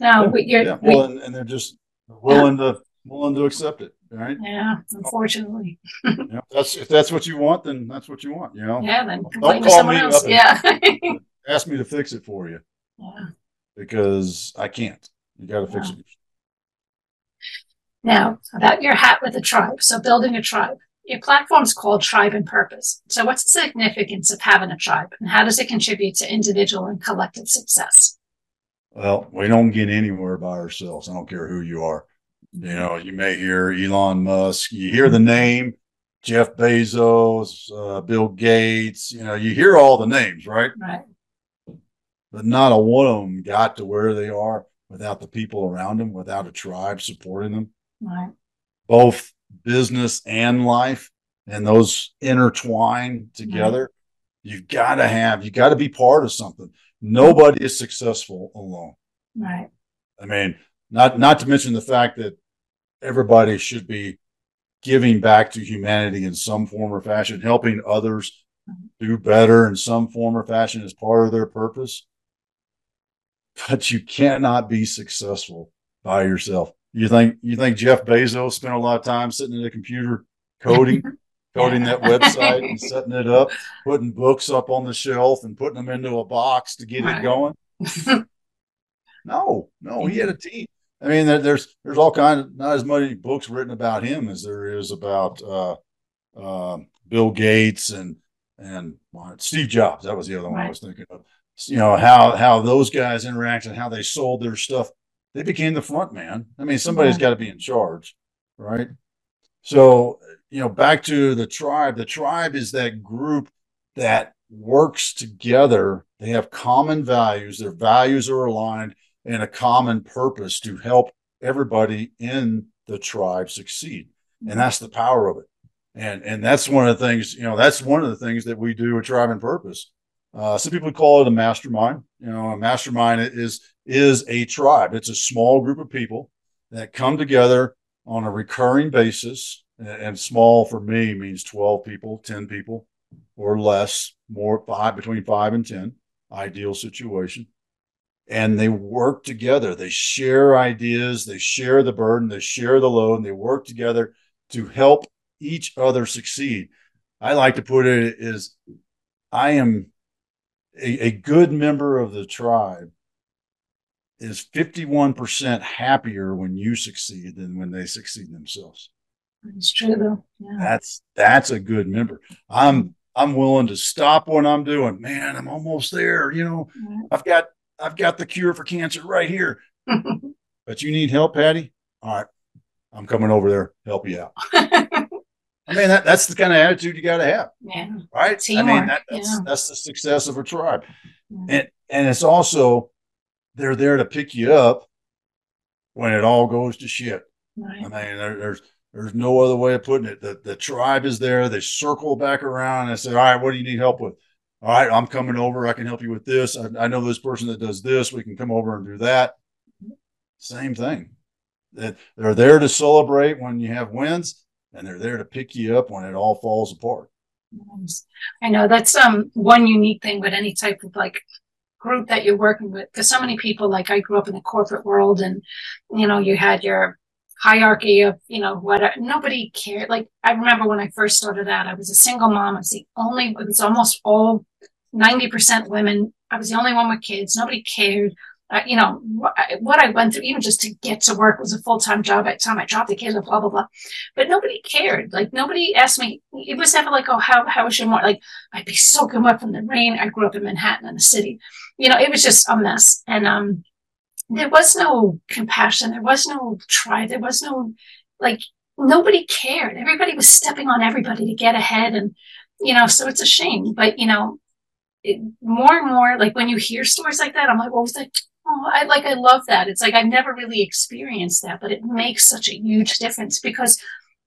Speaker 2: Now, you're,
Speaker 3: yeah,
Speaker 2: we-
Speaker 3: well, and, and they're just willing to willing to accept it, right?
Speaker 2: yeah, unfortunately.
Speaker 3: Know, that's if that's what you want, then that's what you want. You know,
Speaker 2: Yeah, then
Speaker 3: Don't
Speaker 2: complain to
Speaker 3: call
Speaker 2: someone
Speaker 3: me
Speaker 2: else.
Speaker 3: up
Speaker 2: Yeah.
Speaker 3: ask me to fix it for you
Speaker 2: yeah.
Speaker 3: because I can't. You got to fix
Speaker 2: Yeah.
Speaker 3: it.
Speaker 2: Now, about your hat with the tribe. So, building a tribe. Your platform's called Tribe and Purpose. So, what's the significance of having a tribe, and how does it contribute to individual and collective success?
Speaker 3: Well, we don't get anywhere by ourselves. I don't care who you are. You know, you may hear Elon Musk, you hear the name Jeff Bezos, uh, Bill Gates, you know, you hear all the names, right?
Speaker 2: Right.
Speaker 3: But not a one of them got to where they are without the people around them, without a tribe supporting them,
Speaker 2: Right.
Speaker 3: both business and life, and those intertwine together. You've got to have, you got to be part of something. Nobody is successful alone.
Speaker 2: Right.
Speaker 3: I mean, not not to mention the fact that everybody should be giving back to humanity in some form or fashion, helping others do better in some form or fashion as part of their purpose. But you cannot be successful by yourself. You think you think Jeff Bezos spent a lot of time sitting at a computer coding, coding that website and setting it up, putting books up on the shelf and putting them into a box to get
Speaker 2: Right.
Speaker 3: it going? No, no, he had a team. I mean, there, there's there's all kind of not as many books written about him as there is about uh, uh, Bill Gates and and Steve Jobs. That was the other one I was thinking of. You know how how those guys interacted, and how they sold their stuff. They became the front man. I mean, somebody's got to be in charge, right? So you know, back to the tribe. The tribe is that group that works together. They have common values. Their values are aligned and a common purpose to help everybody in the tribe succeed. And that's the power of it. And and that's one of the things, you know, that's one of the things that we do at Tribe and Purpose. Uh, some people call it a mastermind. You know, a mastermind is is a tribe. It's a small group of people that come together on a recurring basis. And, and small for me means 12 people, 10 people or less, more five between five and 10, ideal situation and they work together. They share ideas, they share the burden, they share the load, and they work together to help each other succeed. I like to put it is I am a, a good member of the tribe is 51% happier when you succeed than when they succeed themselves.
Speaker 2: It's true though. Yeah.
Speaker 3: That's that's a good member. I'm I'm willing to stop what I'm doing. Man, I'm almost there. You know, I've got I've got the cure for cancer right here. But you need help, Patty? All right. I'm coming over there, help you out. I mean, that, that's the kind of attitude you got to have,
Speaker 2: yeah.
Speaker 3: right? I mean, that, that's
Speaker 2: yeah.
Speaker 3: that's the success of a tribe.
Speaker 2: Yeah.
Speaker 3: And and it's also they're there to pick you up when it all goes to shit. Right. I mean, there, there's there's no other way of putting it. The the tribe is there. They circle back around and say, "All right, what do you need help with?" All right, I'm coming over. I can help you with this. I, I know this person that does this. We can come over and do that. Same thing. That they're there to celebrate when you have wins, and they're there to pick you up when it all falls apart.
Speaker 2: I know that's um one unique thing with any type of like group that you're working with because so many people like I grew up in the corporate world and you know you had your hierarchy of you know what nobody cared. Like i remember when i first started out i was a single mom. I was the only it was almost all 90% women. I was the only one with kids. Nobody cared. Uh, you know what, what i went through even just to get to work was a full-time job. At the time i dropped the kids and blah blah blah. But nobody cared. Like nobody asked me it was never like oh how, how was your morning like i'd be soaking wet from the rain. I grew up in manhattan in the city. You know it was just a mess. And um there was no compassion. There was no try. There was no, like, nobody cared. Everybody was stepping on everybody to get ahead. And, you know, so it's a shame. But, you know, it, more and more, like when you hear stories like that, I'm like, well, was like, oh, I like, I love that. It's like, I've never really experienced that, but it makes such a huge difference because,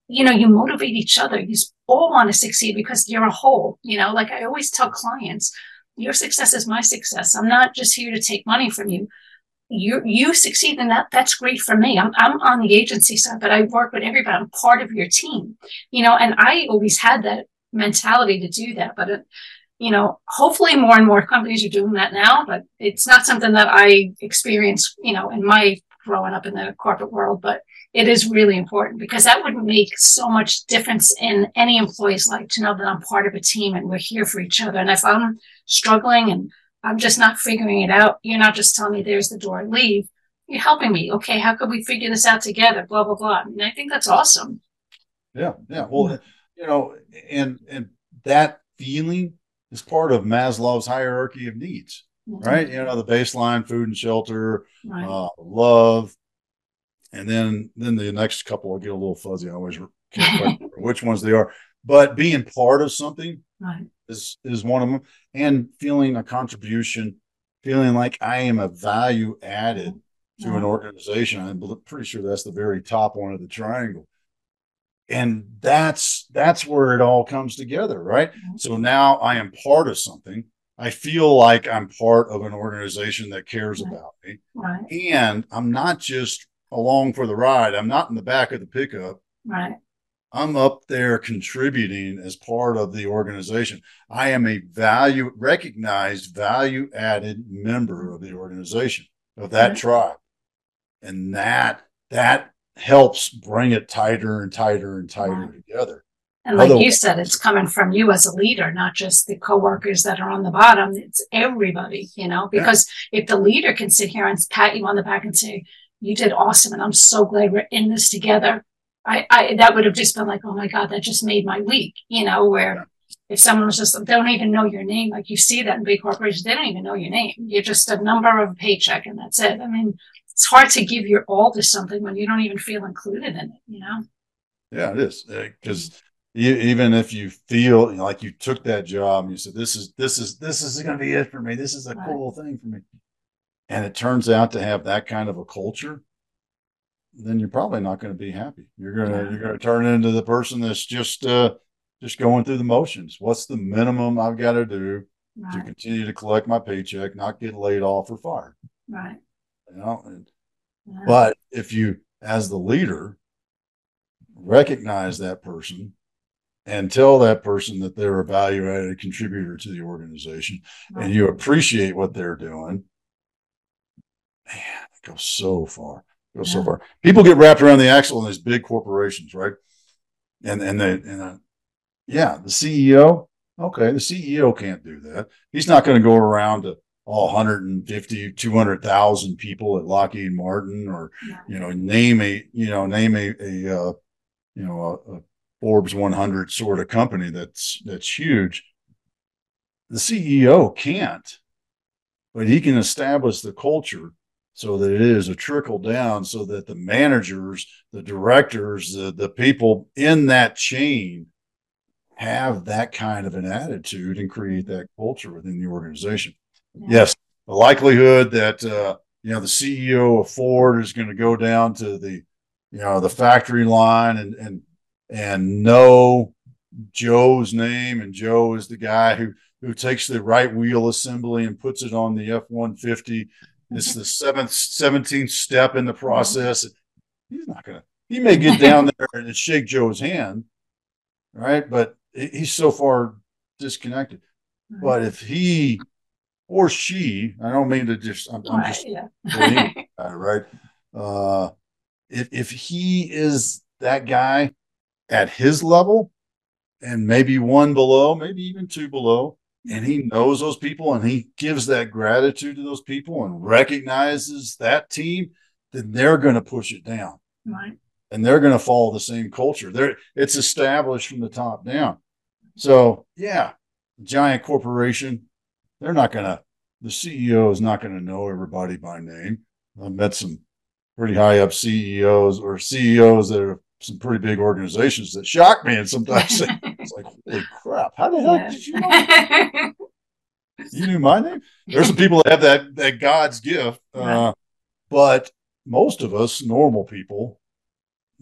Speaker 2: you know, you motivate each other. You all want to succeed because you're a whole, you know, like I always tell clients, your success is my success. I'm not just here to take money from you you you succeed and that that's great for me. I'm, I'm on the agency side but i work with everybody. I'm part of your team you know and i always had that mentality to do that but it, you know hopefully more and more companies are doing that now but it's not something that i experienced you know in my growing up in the corporate world but it is really important because that would make so much difference in any employee's life to know that i'm part of a team and we're here for each other. And if i'm struggling and I'm just not figuring it out. You're not just telling me there's the door, leave. You're helping me. Okay, how could we figure this out together? Blah blah blah. I mean, I think that's awesome.
Speaker 3: Yeah, yeah. Well, you know, and and that feeling is part of Maslow's hierarchy of needs, mm-hmm. right? You know, the baseline food and shelter, right. uh, love, and then then the next couple will get a little fuzzy. I always can't remember which ones they are, but being part of something right. is is one of them and feeling a contribution feeling like i am a value added to an organization. I'm pretty sure that's the very top one of the triangle. And that's that's where it all comes together right? Mm-hmm. so now i am part of something. I feel like i'm part of an organization that cares right. about me. Right. and i'm not just along for the ride. I'm not in the back of the pickup
Speaker 2: right
Speaker 3: I'm up there contributing as part of the organization. I am a value recognized, value added member of the organization of that mm-hmm. tribe. And that that helps bring it tighter and tighter and tighter together.
Speaker 2: And like Otherwise, you said, it's coming from you as a leader, not just the coworkers that are on the bottom. It's everybody, you know, because yeah. if the leader can sit here and pat you on the back and say, you did awesome. And I'm so glad we're in this together. I, I that would have just been like, oh my God, that just made my week, you know, where if someone was just they don't even know your name, like you see that in big corporations, they don't even know your name. You're just a number of a paycheck and that's it. I mean, it's hard to give your all to something when you don't even feel included in it, you know?
Speaker 3: Yeah, it is. Because uh, even if you feel you know, like you took that job and you said, this is, this is, this is going to be it for me. This is a right. cool thing for me. And it turns out to have that kind of a culture then you're probably not going to be happy. You're gonna yeah. you're gonna turn into the person that's just uh just going through the motions. What's the minimum I've got to do right. to continue to collect my paycheck, not get laid off or fired?
Speaker 2: Right.
Speaker 3: You know, and, yeah. but if you, as the leader, recognize that person and tell that person that they're a value added contributor to the organization right. and you appreciate what they're doing, man, it goes so far go yeah. so far. People get wrapped around the axle in these big corporations, right? And and they and uh, yeah, the CEO. Okay, the CEO can't do that. He's not going to go around to all 150, 200,000 people at Lockheed Martin, or yeah. you know, name a you know name a, a uh, you know a, a Forbes 100 sort of company that's that's huge. The CEO can't, but he can establish the culture so that it is a trickle down so that the managers, the directors, the, the people in that chain have that kind of an attitude and create that culture within the organization. Yeah. Yes, the likelihood that uh, you know the CEO of Ford is going to go down to the you know the factory line and and and know Joe's name and Joe is the guy who who takes the right wheel assembly and puts it on the F one fifty. It's the seventh seventeenth step in the process. He's not gonna. He may get down there and shake Joe's hand, right? But he's so far disconnected. But if he or she, I don't mean to just, I'm, I'm just, yeah. right? Uh, if, if he is that guy at his level and maybe one below, maybe even two below, and he knows those people and he gives that gratitude to those people and recognizes that team, then they're going to push it down.
Speaker 2: Right.
Speaker 3: And they're going to follow the same culture. There, it's established from the top down. So yeah, giant corporation, they're not going to, the CEO is not going to know everybody by name. I've met some pretty high up CEOs or CEOs that are some pretty big organizations that shock me. And sometimes it's like, holy crap, how the hell yeah. did you know? you knew my name? There's some people that have that, that God's gift. Uh, but most of us, normal people,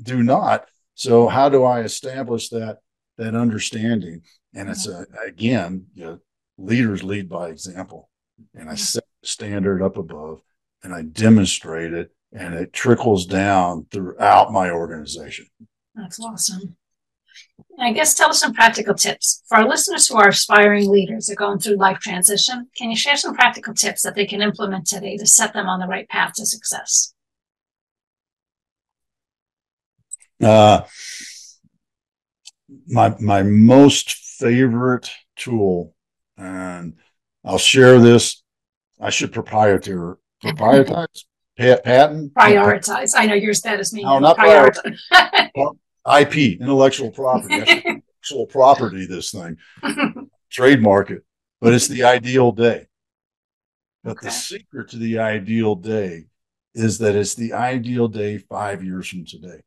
Speaker 3: do not. So how do I establish that that understanding? And it's a, again, you know, leaders lead by example. And I set the standard up above and I demonstrate it and it trickles down throughout my organization.
Speaker 2: That's awesome. I guess tell us some practical tips for our listeners who are aspiring leaders that are going through life transition. Can you share some practical tips that they can implement today to set them on the right path to success?
Speaker 3: Uh, my my most favorite tool, and I'll share this. I should proprietary proprietize patent
Speaker 2: prioritize. I know yours that is me.
Speaker 3: No, not prioritize. IP, intellectual property, intellectual property. This thing, trademark it, but it's the ideal day. But okay. the secret to the ideal day is that it's the ideal day five years from today.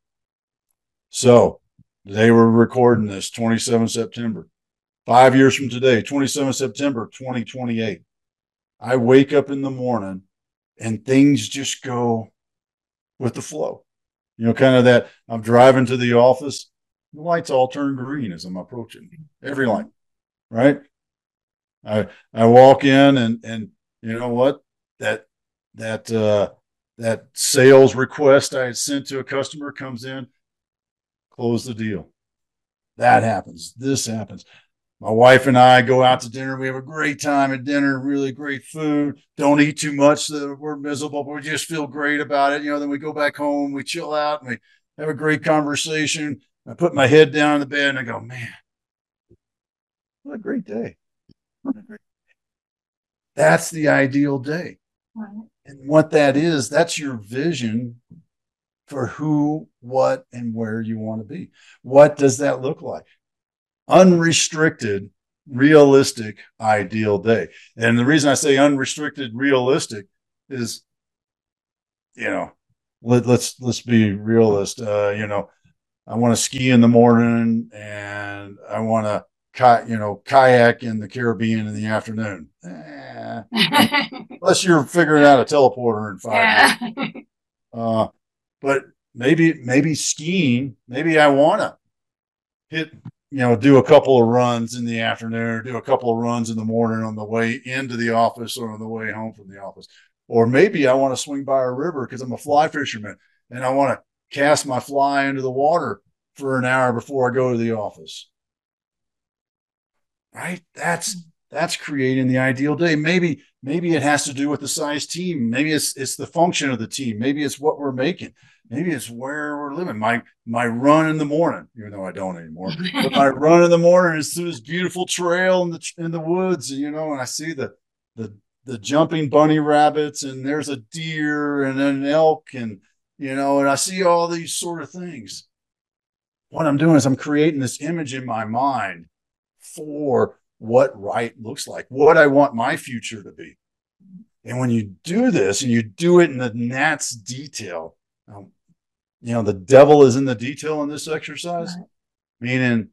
Speaker 3: So they were recording this 27 September. Five years from today, 27 September 2028. I wake up in the morning and things just go with the flow. You know, kind of that I'm driving to the office, the lights all turn green as I'm approaching every light, right? I I walk in and and you know what? That that uh that sales request I had sent to a customer comes in, close the deal. That happens. This happens. My wife and I go out to dinner. We have a great time at dinner, really great food. Don't eat too much so that we're miserable, but we just feel great about it. You know, then we go back home, we chill out, and we have a great conversation. I put my head down in the bed and I go, man, what a great day. What a great day. That's the ideal day. Right. And what that is, that's your vision for who, what, and where you want to be. What does that look like? Unrestricted, realistic, ideal day. And the reason I say unrestricted, realistic is, you know, let, us let's, let's be realist. Uh, you know, I want to ski in the morning and I want to you know, kayak in the Caribbean in the afternoon. Eh, unless you're figuring out a teleporter in five yeah. Uh, but maybe maybe skiing, maybe I want to hit, you know, do a couple of runs in the afternoon do a couple of runs in the morning on the way into the office or on the way home from the office. Or maybe I want to swing by a river because I'm a fly fisherman and I want to cast my fly into the water for an hour before I go to the office. Right? That's that's creating the ideal day. Maybe maybe it has to do with the size team. Maybe it's it's the function of the team. Maybe it's what we're making. Maybe it's where we're living. My my run in the morning, even though I don't anymore. but my run in the morning is through this beautiful trail in the in the woods, you know, and I see the the the jumping bunny rabbits, and there's a deer and an elk, and you know, and I see all these sort of things. What I'm doing is I'm creating this image in my mind for what right looks like, what I want my future to be. And when you do this and you do it in the gnat's detail, um, you know, the devil is in the detail in this exercise, right. meaning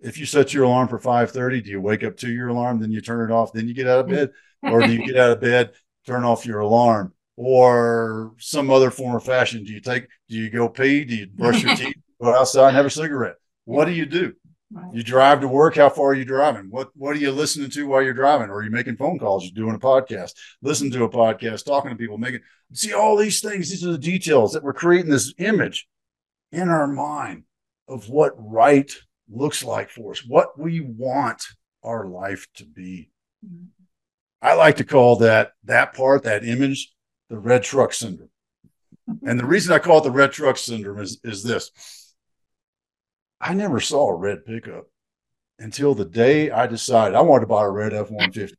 Speaker 3: if you set your alarm for 5:30, do you wake up to your alarm, then you turn it off, then you get out of bed? Or do you get out of bed, turn off your alarm? Or some other form of fashion? Do you take, do you go pee? Do you brush your teeth, go outside and have a cigarette? What do you do?
Speaker 2: Right.
Speaker 3: You drive to work. How far are you driving? What What are you listening to while you're driving? Or are you making phone calls? You're doing a podcast. Listen to a podcast. Talking to people. Making see all these things. These are the details that we're creating this image in our mind of what right looks like for us. What we want our life to be.
Speaker 2: Mhm.
Speaker 3: I like to call that that part, that image, the red truck syndrome. And the reason I call it the red truck syndrome is is this. I never saw a red pickup until the day I decided I wanted to buy a red F 150.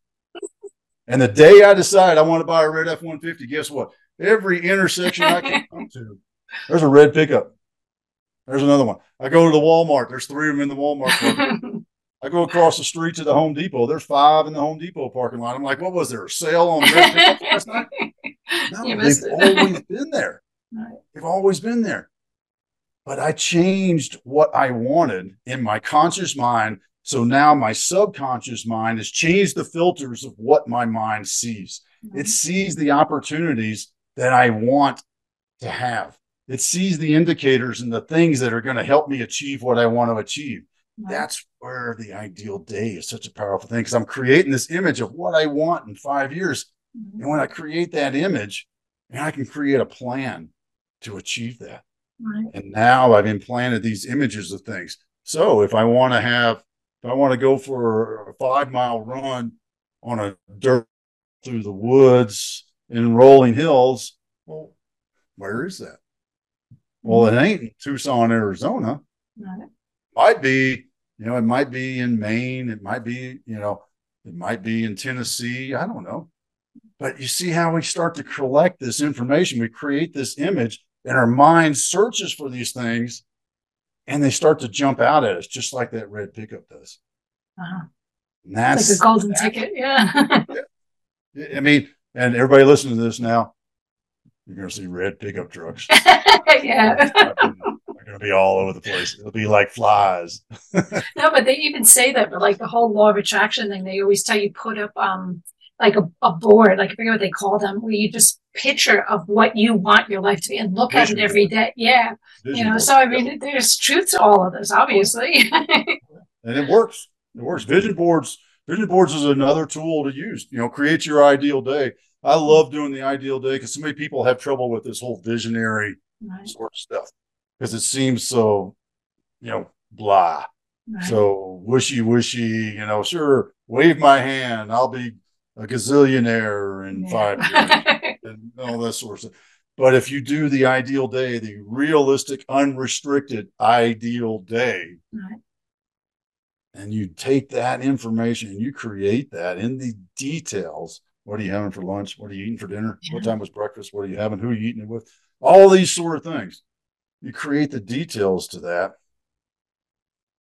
Speaker 3: And the day I decided I want to buy a red F 150, guess what? Every intersection I can come to, there's a red pickup. There's another one. I go to the Walmart, there's three of them in the Walmart. I go across the street to the Home Depot. There's five in the Home Depot parking lot. I'm like, what was there? A sale on red pickups last night? No, they've always been there.
Speaker 2: Right.
Speaker 3: They've always been there. But I changed what I wanted in my conscious mind. So now my subconscious mind has changed the filters of what my mind sees. It sees the opportunities that I want to have. It sees the indicators and the things that are going to help me achieve what I want to achieve. That's where the ideal day is such a powerful thing because I'm creating this image of what I want in five years.
Speaker 2: Mhm.
Speaker 3: And when I create that image, and I can create a plan to achieve that.
Speaker 2: Right.
Speaker 3: And now I've implanted these images of things. So if I want to have, if I want to go for a five mile run on a dirt through the woods in rolling hills, well, where is that? Well, it ain't in Tucson, Arizona.
Speaker 2: Right.
Speaker 3: Might be, you know, it might be in Maine. It might be, you know, it might be in Tennessee. I don't know. But you see how we start to collect this information. We create this image, and our mind searches for these things, and they start to jump out at us, just like that red pickup does.
Speaker 2: Uh-huh.
Speaker 3: And that's
Speaker 2: It's like a golden
Speaker 3: that's-
Speaker 2: ticket. Yeah.
Speaker 3: I mean, and everybody listening to this now, you're going to see red pickup trucks.
Speaker 2: yeah.
Speaker 3: They're going to be all over the place. It'll be like flies.
Speaker 2: No, but they even say that, but like the whole law of attraction thing, they always tell you put up um like a, a board, like I forget what they call them, where you just picture of what you want your life to be and look at it every day. Yeah.
Speaker 3: Vision
Speaker 2: You know,
Speaker 3: board.
Speaker 2: so I mean there's truth to all of this, obviously.
Speaker 3: and it works. It works. Vision boards. Vision boards is another tool to use. You know, create your ideal day. I love doing the ideal day because so many people have trouble with this whole visionary
Speaker 2: right,
Speaker 3: sort of stuff because it seems so, you know, blah.
Speaker 2: right.
Speaker 3: So wishy washy. You know, sure, wave my hand. I'll be a gazillionaire in five years and all that sort of stuff. But if you do the ideal day, the realistic, unrestricted ideal day,
Speaker 2: Right.
Speaker 3: and you take that information and you create that in the details. What are you having for lunch? What are you eating for dinner? What time was breakfast? What are you having? Who are you eating it with? All these sort of things. You create the details to that.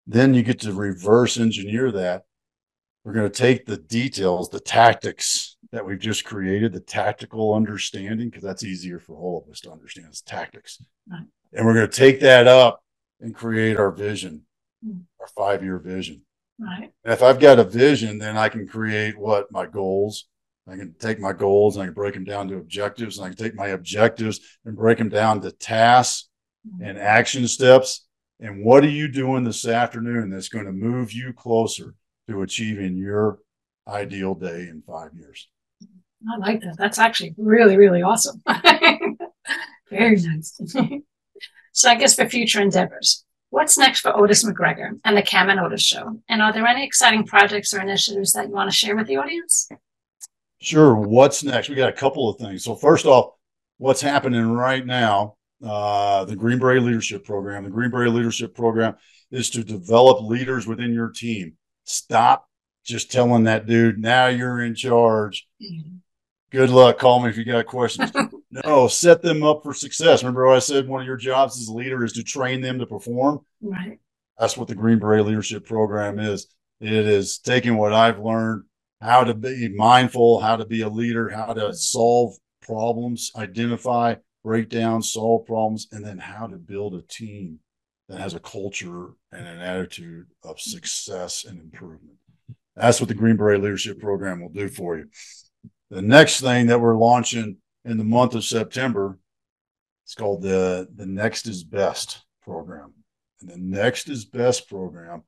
Speaker 3: Then you get to reverse engineer that. We're going to take the details, the tactics that we've just created, the tactical understanding, because that's easier for all of us to understand. It's tactics.
Speaker 2: Right.
Speaker 3: And we're going to take that up and create our vision,
Speaker 2: Hmm.
Speaker 3: our five year vision.
Speaker 2: right.
Speaker 3: And if I've got a vision, then I can create what my goals. I can take my goals and I can break them down to objectives, and I can take my objectives and break them down to tasks and action steps. And what are you doing this afternoon that's going to move you closer to achieving your ideal day in five years?
Speaker 2: I like that. That's actually really, really awesome. Very nice. so I guess for future endeavors, what's next for Otis McGregor and the Cam and Otis show? And are there any exciting projects or initiatives that you want to share with the audience?
Speaker 3: Sure. What's next? We got a couple of things. So first off, what's happening right now? Uh, the Green Beret Leadership Program. The Green Beret Leadership Program is to develop leaders within your team. Stop just telling that dude, now you're in charge. Mm-hmm. Good luck. Call me if you got questions. no, set them up for success. Remember what I said? One of your jobs as a leader is to train them to perform.
Speaker 2: Right.
Speaker 3: That's what the Green Beret Leadership Program is. It is taking what I've learned, how to be mindful, how to be a leader, how to solve problems, identify, break down, solve problems, and then how to build a team that has a culture and an attitude of success and improvement. That's what the Green Beret Leadership Program will do for you. The next thing that we're launching in the month of September, it's called the the Next is Best program. And the Next is Best program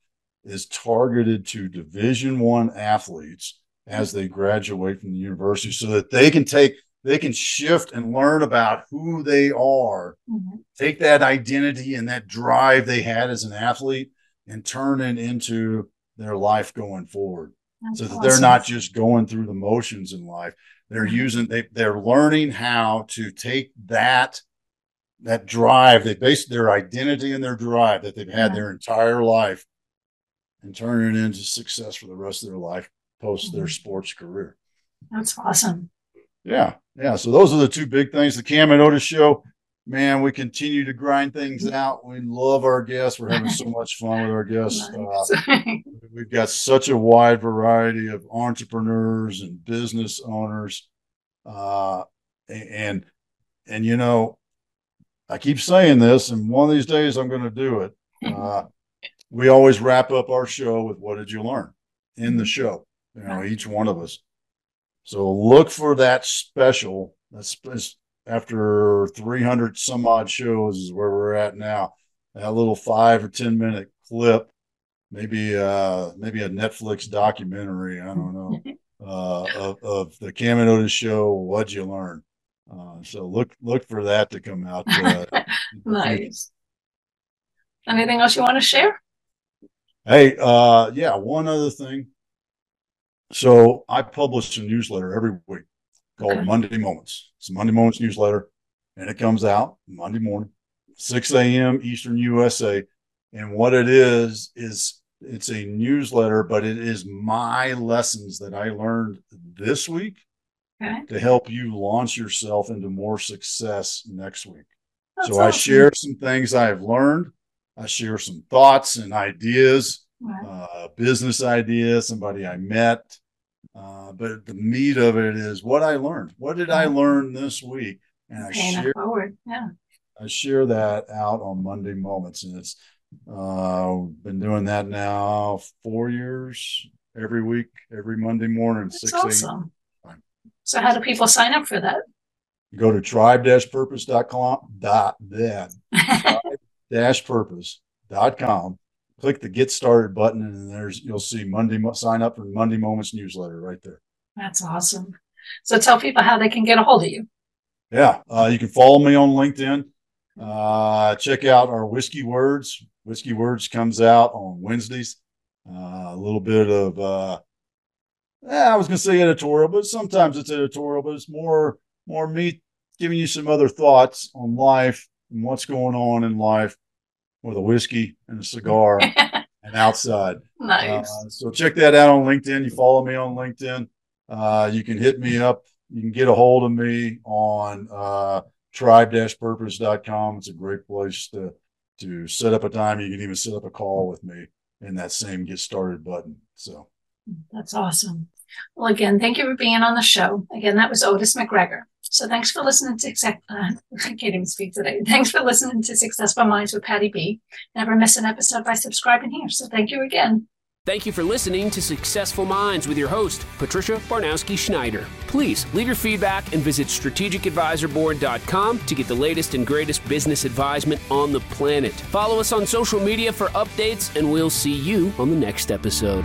Speaker 3: is targeted to Division One athletes as they graduate from the university, so that they can take they can shift and learn about who they are, mm-hmm. take that identity and that drive they had as an athlete and turn it into their life going forward. That's so that awesome. they're not just going through the motions in life. They're mm-hmm. using they they're learning how to take that that drive, they base their identity and their drive that they've had yeah. their entire life and turn it into success for the rest of their life post mm-hmm. their sports career.
Speaker 2: That's awesome.
Speaker 3: Yeah. Yeah. So those are the two big things. The Cam and Otis show, man, we continue to grind things mm-hmm. out. We love our guests. We're having so much fun with our guests. Uh, we've got such a wide variety of entrepreneurs and business owners. Uh, and, and, you know, I keep saying this, and one of these days I'm going to do it. Uh, we always wrap up our show with what did you learn in the show? You know, each one of us. So look for that special. That's after 300 some odd shows is where we're at now. That little five or 10 minute clip, maybe uh maybe a Netflix documentary. I don't know. Uh, of, of the Cam and Otis show. What'd you learn? Uh, so look look for that to come out. Uh,
Speaker 2: nice. Anything else you want to share?
Speaker 3: Hey, uh, yeah, one other thing. So I publish a newsletter every week called okay. Monday Moments. It's a Monday Moments newsletter, and it comes out Monday morning, 6 a.m. Eastern USA. And what it is is it's a newsletter, but it is my lessons that I learned this week okay. to help you launch yourself into more success next week. That's so awesome. I share some things I have learned. I share some thoughts and ideas, business idea, somebody I met. Uh, but the meat of it is what I learned. What did I learn this week?
Speaker 2: And I share, forward. Yeah.
Speaker 3: I share that out on Monday moments, and it's uh, been doing that now four years every week, every Monday morning, That's six awesome.
Speaker 2: So how do people sign up for that?
Speaker 3: Go to tribe-purpose.com dot then dash purpose.com. Click the get started button and there's you'll see Monday sign up for Monday Moments newsletter right there.
Speaker 2: That's awesome. So tell people how they can get a hold of you.
Speaker 3: Yeah, uh, you can follow me on LinkedIn. Uh, check out our Whiskey Words. Whiskey Words comes out on Wednesdays. Uh, a little bit of uh, I was going to say editorial, but sometimes it's editorial, but it's more more me giving you some other thoughts on life and what's going on in life with a whiskey and a cigar and outside.
Speaker 2: Nice.
Speaker 3: Uh, so check that out on LinkedIn. You follow me on LinkedIn. Uh, you can hit me up. You can get a hold of me on uh, tribe-purpose.com. It's a great place to to set up a time. You can even set up a call with me in that same get started button. So.
Speaker 2: That's awesome. Well, again, thank you for being on the show. Again, that was Otis McGregor. So thanks for listening to uh, I can't even speak today. Thanks for listening to Successful Minds with Patty B. Never miss an episode by subscribing here. So thank you again.
Speaker 1: Thank you for listening to Successful Minds with your host, Patricia Baronowski Schneider. Please leave your feedback and visit strategicadvisorboard.com to get the latest and greatest business advisement on the planet. Follow us on social media for updates, and we'll see you on the next episode.